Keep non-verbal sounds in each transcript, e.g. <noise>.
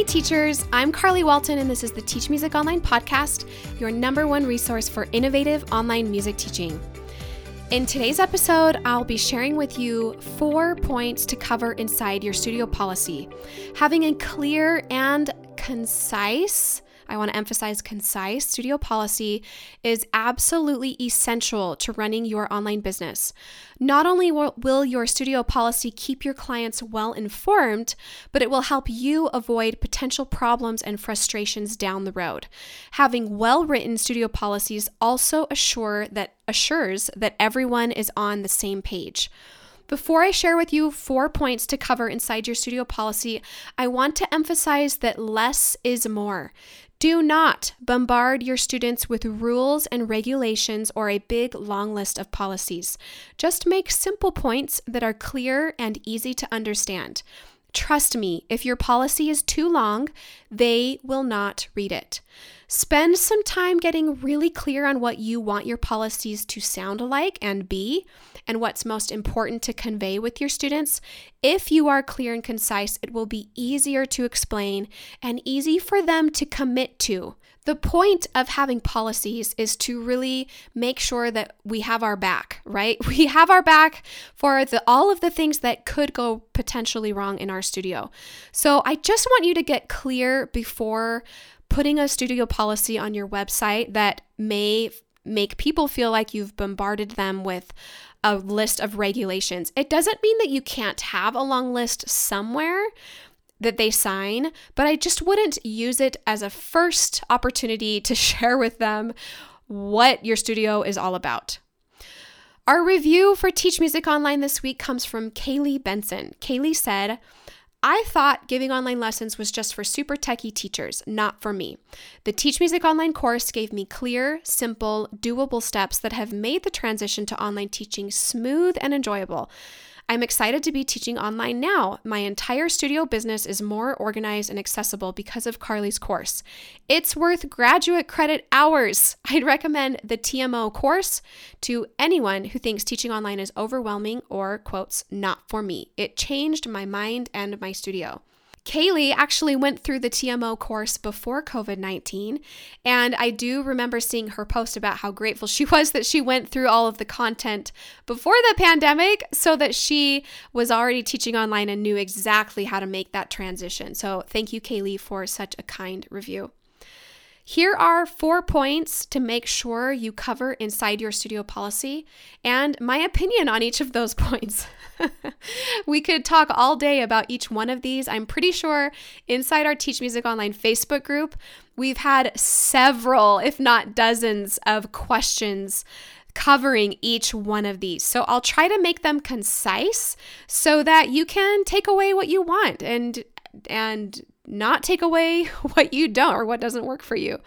Hey, teachers, I'm Carly Walton, and this is the Teach Music Online podcast, your number one resource for innovative online music teaching. In today's episode, I'll be sharing with you four points to cover inside your studio policy. Having a clear and concise I want to emphasize concise studio policy is absolutely essential to running your online business. Not only will your studio policy keep your clients well informed, but it will help you avoid potential problems and frustrations down the road. Having well-written studio policies also assure that assures that everyone is on the same page. Before I share with you four points to cover inside your studio policy, I want to emphasize that less is more. Do not bombard your students with rules and regulations or a big long list of policies. Just make simple points that are clear and easy to understand. Trust me, if your policy is too long, they will not read it. Spend some time getting really clear on what you want your policies to sound like and be, and what's most important to convey with your students. If you are clear and concise, it will be easier to explain and easy for them to commit to. The point of having policies is to really make sure that we have our back, right? <laughs> We have our back for the all of the things that could go potentially wrong in our studio. So I just want you to get clear before putting a studio policy on your website that may make people feel like you've bombarded them with a list of regulations. It doesn't mean that you can't have a long list somewhere that they sign, but I just wouldn't use it as a first opportunity to <laughs> share with them what your studio is all about. Our review for Teach Music Online this week comes from Kaylee Benson. Kaylee said, I thought giving online lessons was just for super techie teachers, not for me. The Teach Music Online course gave me clear, simple, doable steps that have made the transition to online teaching smooth and enjoyable. I'm excited to be teaching online now. My entire studio business is more organized and accessible because of Carly's course. It's worth graduate credit hours. <laughs> I'd recommend the TMO course to anyone who thinks teaching online is overwhelming or, quotes, not for me. It changed my mind and my studio. Kaylee actually went through the TMO course before COVID 19. And I do remember seeing her post about how grateful she <laughs> was that she went through all of the content before the pandemic so that she was already teaching online and knew exactly how to make that transition. So thank you, Kaylee, for such a kind review. Here are four points to make sure you cover inside your studio policy and my opinion on each of those <laughs> points. <laughs> we could talk all day about each one of these. I'm pretty sure inside our Teach Music Online Facebook group, we've had several, if not dozens, of questions covering each one of these. So I'll try to make them concise so that you can take away what you want and and not take away <laughs> what you don't or what doesn't work for you.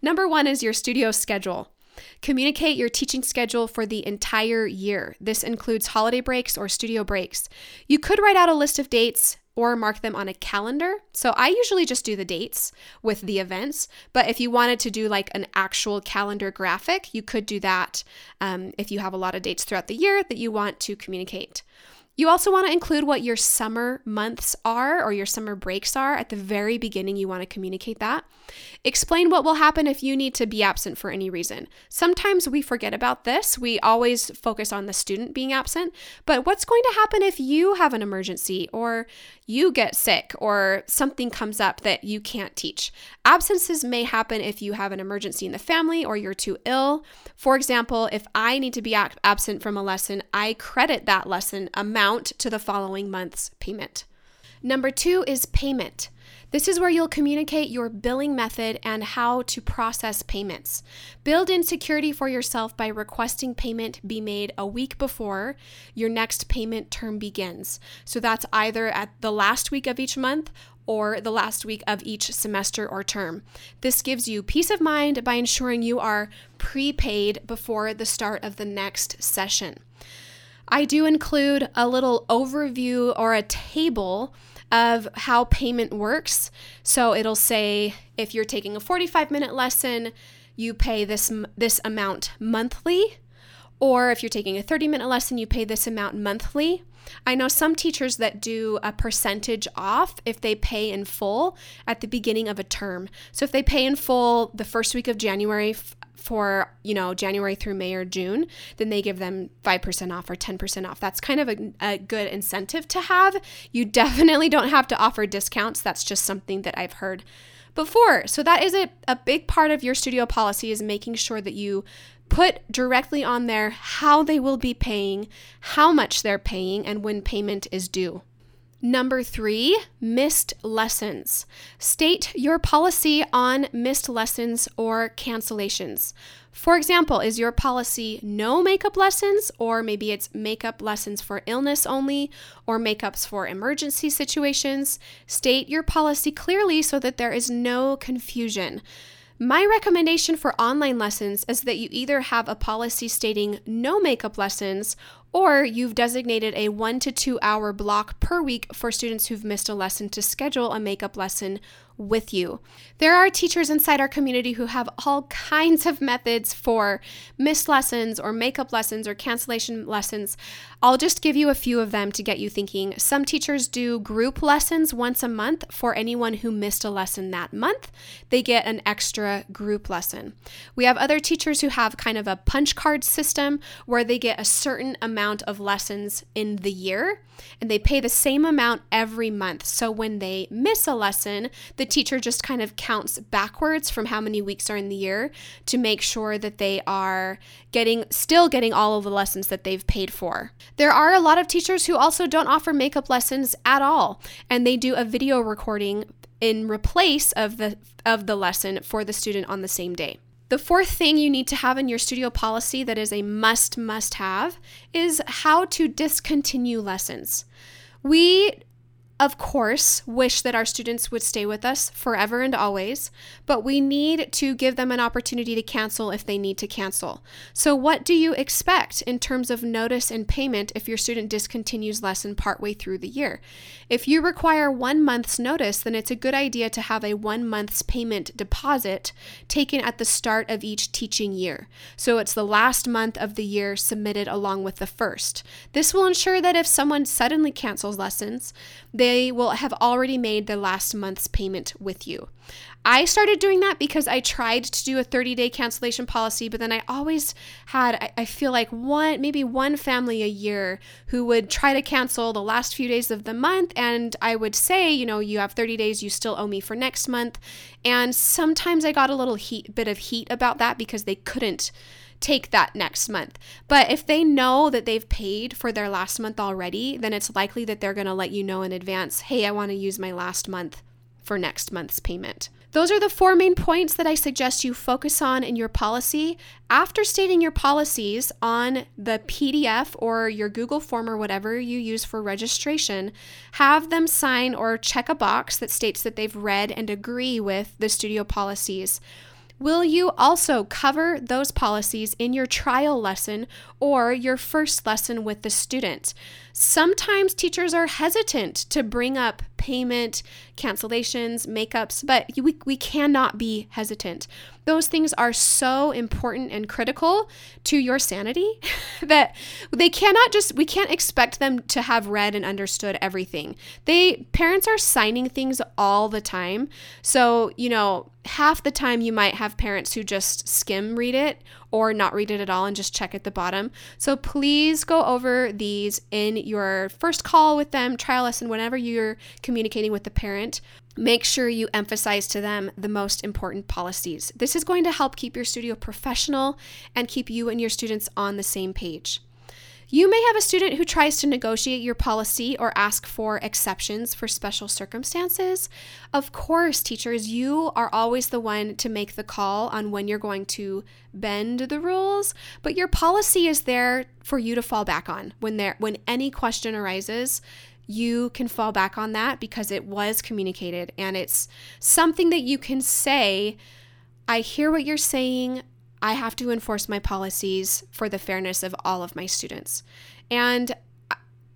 Number 1 is your studio schedule. Communicate your teaching schedule for the entire year. This includes holiday breaks or studio breaks. You could write out a list of dates or mark them on a calendar. So I usually just do the dates with the events, but if you wanted to do like an actual calendar graphic, you could do that um, if you have a lot of dates throughout the year that you want to communicate. You also want to include what your summer months are or your summer breaks are. At the very beginning, you want to communicate that. Explain what will happen if you need to be absent for any reason. Sometimes we forget about this. We always focus on the student being absent, but what's going to happen if you have an emergency or you get sick or something comes up that you can't teach? Absences may happen if you have an emergency in the family or you're too ill. For example, if I need to be absent from a lesson, I credit that lesson amount to the following month's payment. Number two is payment. This is where you'll communicate your billing method and how to process payments. Build in security for yourself by requesting payment be made a week before your next payment term begins. So that's either at the last week of each month or the last week of each semester or term. This gives you peace of mind by ensuring you are prepaid before the start of the next session. I do include a little overview or a table of how payment works. So it'll say if you're taking a 45 minute lesson, you pay this this amount monthly Or if you're taking a 30 minute lesson, you pay this amount monthly. I know some teachers that do a percentage off if they pay in full at the beginning of a term. So if they pay in full the first week of January for, you know, January through May or June, then they give them 5% off or 10% off. That's kind of a, a good incentive to have. You <laughs> definitely don't have to offer discounts. That's just something that I've heard before. So that is a, a big part of your studio policy is making sure that you put directly on there how they will be paying, how much they're paying, and when payment is due. Number three, missed lessons. State your policy on missed lessons or cancellations. For example, is your policy no makeup lessons, or maybe it's makeup lessons for illness only, or makeups for emergency situations? State your policy clearly so that there is no confusion. My recommendation for online lessons is that you either have a policy stating no makeup lessons or you've designated a one to two hour block per week for students who've missed a lesson to schedule a makeup lesson with you. There are teachers inside our community who have all kinds of methods for missed lessons or makeup lessons or cancellation lessons. I'll just give you a few of them to get you thinking. Some teachers do group lessons once a month for anyone who missed a lesson that month. They get an extra group lesson. We have other teachers who have kind of a punch card system where they get a certain amount of lessons in the year and they pay the same amount every month. So when they miss a lesson, the teacher just kind of counts backwards from how many weeks are in the year to make sure that they are getting still getting all of the lessons that they've paid for. There are a lot of teachers who also don't offer makeup lessons at all and they do a video recording in replace of the of the lesson for the student on the same day. The fourth thing you need to have in your studio policy that is a must, must have is how to discontinue lessons. We of course, wish that our students would stay with us forever and always, but we need to give them an opportunity to cancel if they need to cancel. So, what do you expect in terms of notice and payment if your student discontinues lesson partway through the year? If you require one month's notice, then it's a good idea to have a one month's payment deposit taken at the start of each teaching year. So, it's the last month of the year submitted along with the first. This will ensure that if someone suddenly cancels lessons, they will have already made their last month's payment with you. I started doing that because I tried to do a 30 day cancellation policy, but then I always had, I feel like one, maybe one family a year who would try to cancel the last few days of the month. And I would say, you know, you have 30 days, you still owe me for next month. And sometimes I got a little heat, bit of heat about that because they couldn't take that next month. But if they know that they've paid for their last month already, then it's likely that they're going to let you know in advance hey, I want to use my last month for next month's payment. Those are the four main points that I suggest you focus on in your policy. After stating your policies on the PDF or your Google form or whatever you use for registration, have them sign or check a box that states that they've read and agree with the studio policies. Will you also cover those policies in your trial lesson or your first lesson with the student? Sometimes teachers are hesitant to bring up payment, cancellations, makeups, but we, we cannot be hesitant. Those things are so important and critical to your sanity <laughs> that they cannot just, we can't expect them to have read and understood everything. They, parents are signing things all the time. So, you know, half the time you might have parents who just skim read it or not read it at all and just check at the bottom. So please go over these in your first call with them, trial lesson, whenever you're communicating with the parent. Make sure you emphasize to them the most important policies. This is going to help keep your studio professional and keep you and your students on the same page. You may have a student who tries to negotiate your policy or ask for exceptions for special circumstances. Of course, teachers, you are always the one to make the call on when you're going to bend the rules, but your policy is there for you to fall back on when there when any question arises you can fall back on that because it was communicated and it's something that you can say I hear what you're saying. I have to enforce my policies for the fairness of all of my students. And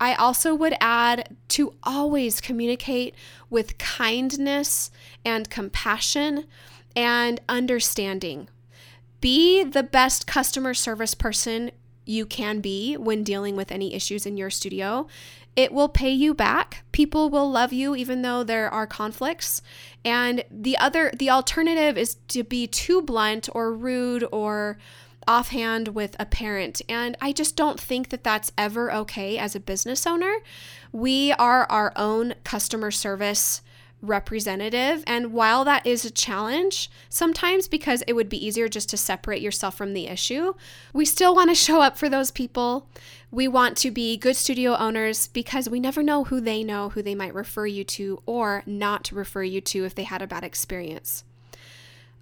I also would add to always communicate with kindness and compassion and understanding. Be the best customer service person you can be when dealing with any issues in your studio. It will pay you back. People will love you even though there are conflicts. And the other the alternative is to be too blunt or rude or offhand with a parent. And I just don't think that that's ever okay as a business owner. We are our own customer service representative. And while that is a challenge, sometimes because it would be easier just to separate yourself from the issue, we still want to show up for those people. We want to be good studio owners because we never know who they know, who they might refer you to or not refer you to if they had a bad experience.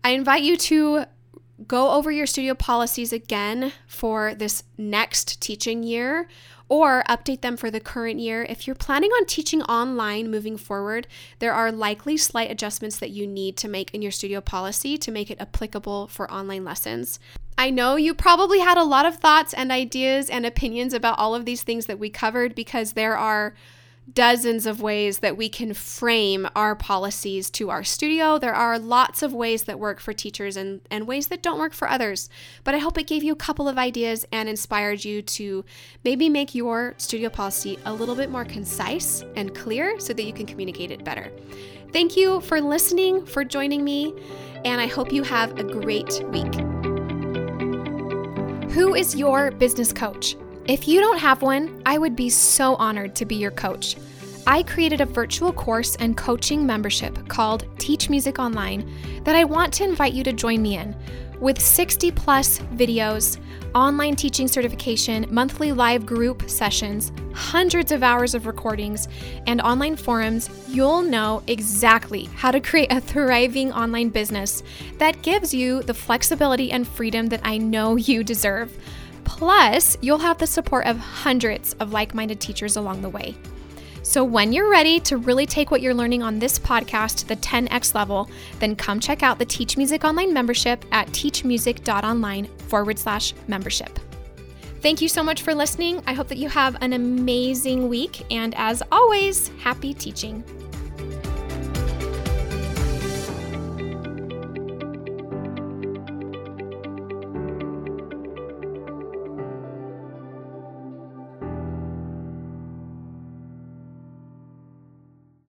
I invite you to go over your studio policies again for this next teaching year or update them for the current year. If you're planning on teaching online moving forward, there are likely slight adjustments that you need to make in your studio policy to make it applicable for online lessons. I know you probably had a lot of thoughts and ideas and opinions about all of these things that we covered because there are dozens of ways that we can frame our policies to our studio. There are lots of ways that work for teachers and, and ways that don't work for others. But I hope it gave you a couple of ideas and inspired you to maybe make your studio policy a little bit more concise and clear so that you can communicate it better. Thank you for listening, for joining me, and I hope you have a great week. Who is your business coach? If you don't have one, I would be so honored to be your coach. I created a virtual course and coaching membership called Teach Music Online that I want to invite you to join me in. With 60 plus videos, online teaching certification, monthly live group sessions, hundreds of hours of recordings, and online forums, you'll know exactly how to create a thriving online business that gives you the flexibility and freedom that I know you deserve. Plus, you'll have the support of hundreds of like minded teachers along the way. So, when you're ready to really take what you're learning on this podcast to the 10x level, then come check out the Teach Music Online membership at teachmusic.online forward slash membership. Thank you so much for listening. I hope that you have an amazing week. And as always, happy teaching.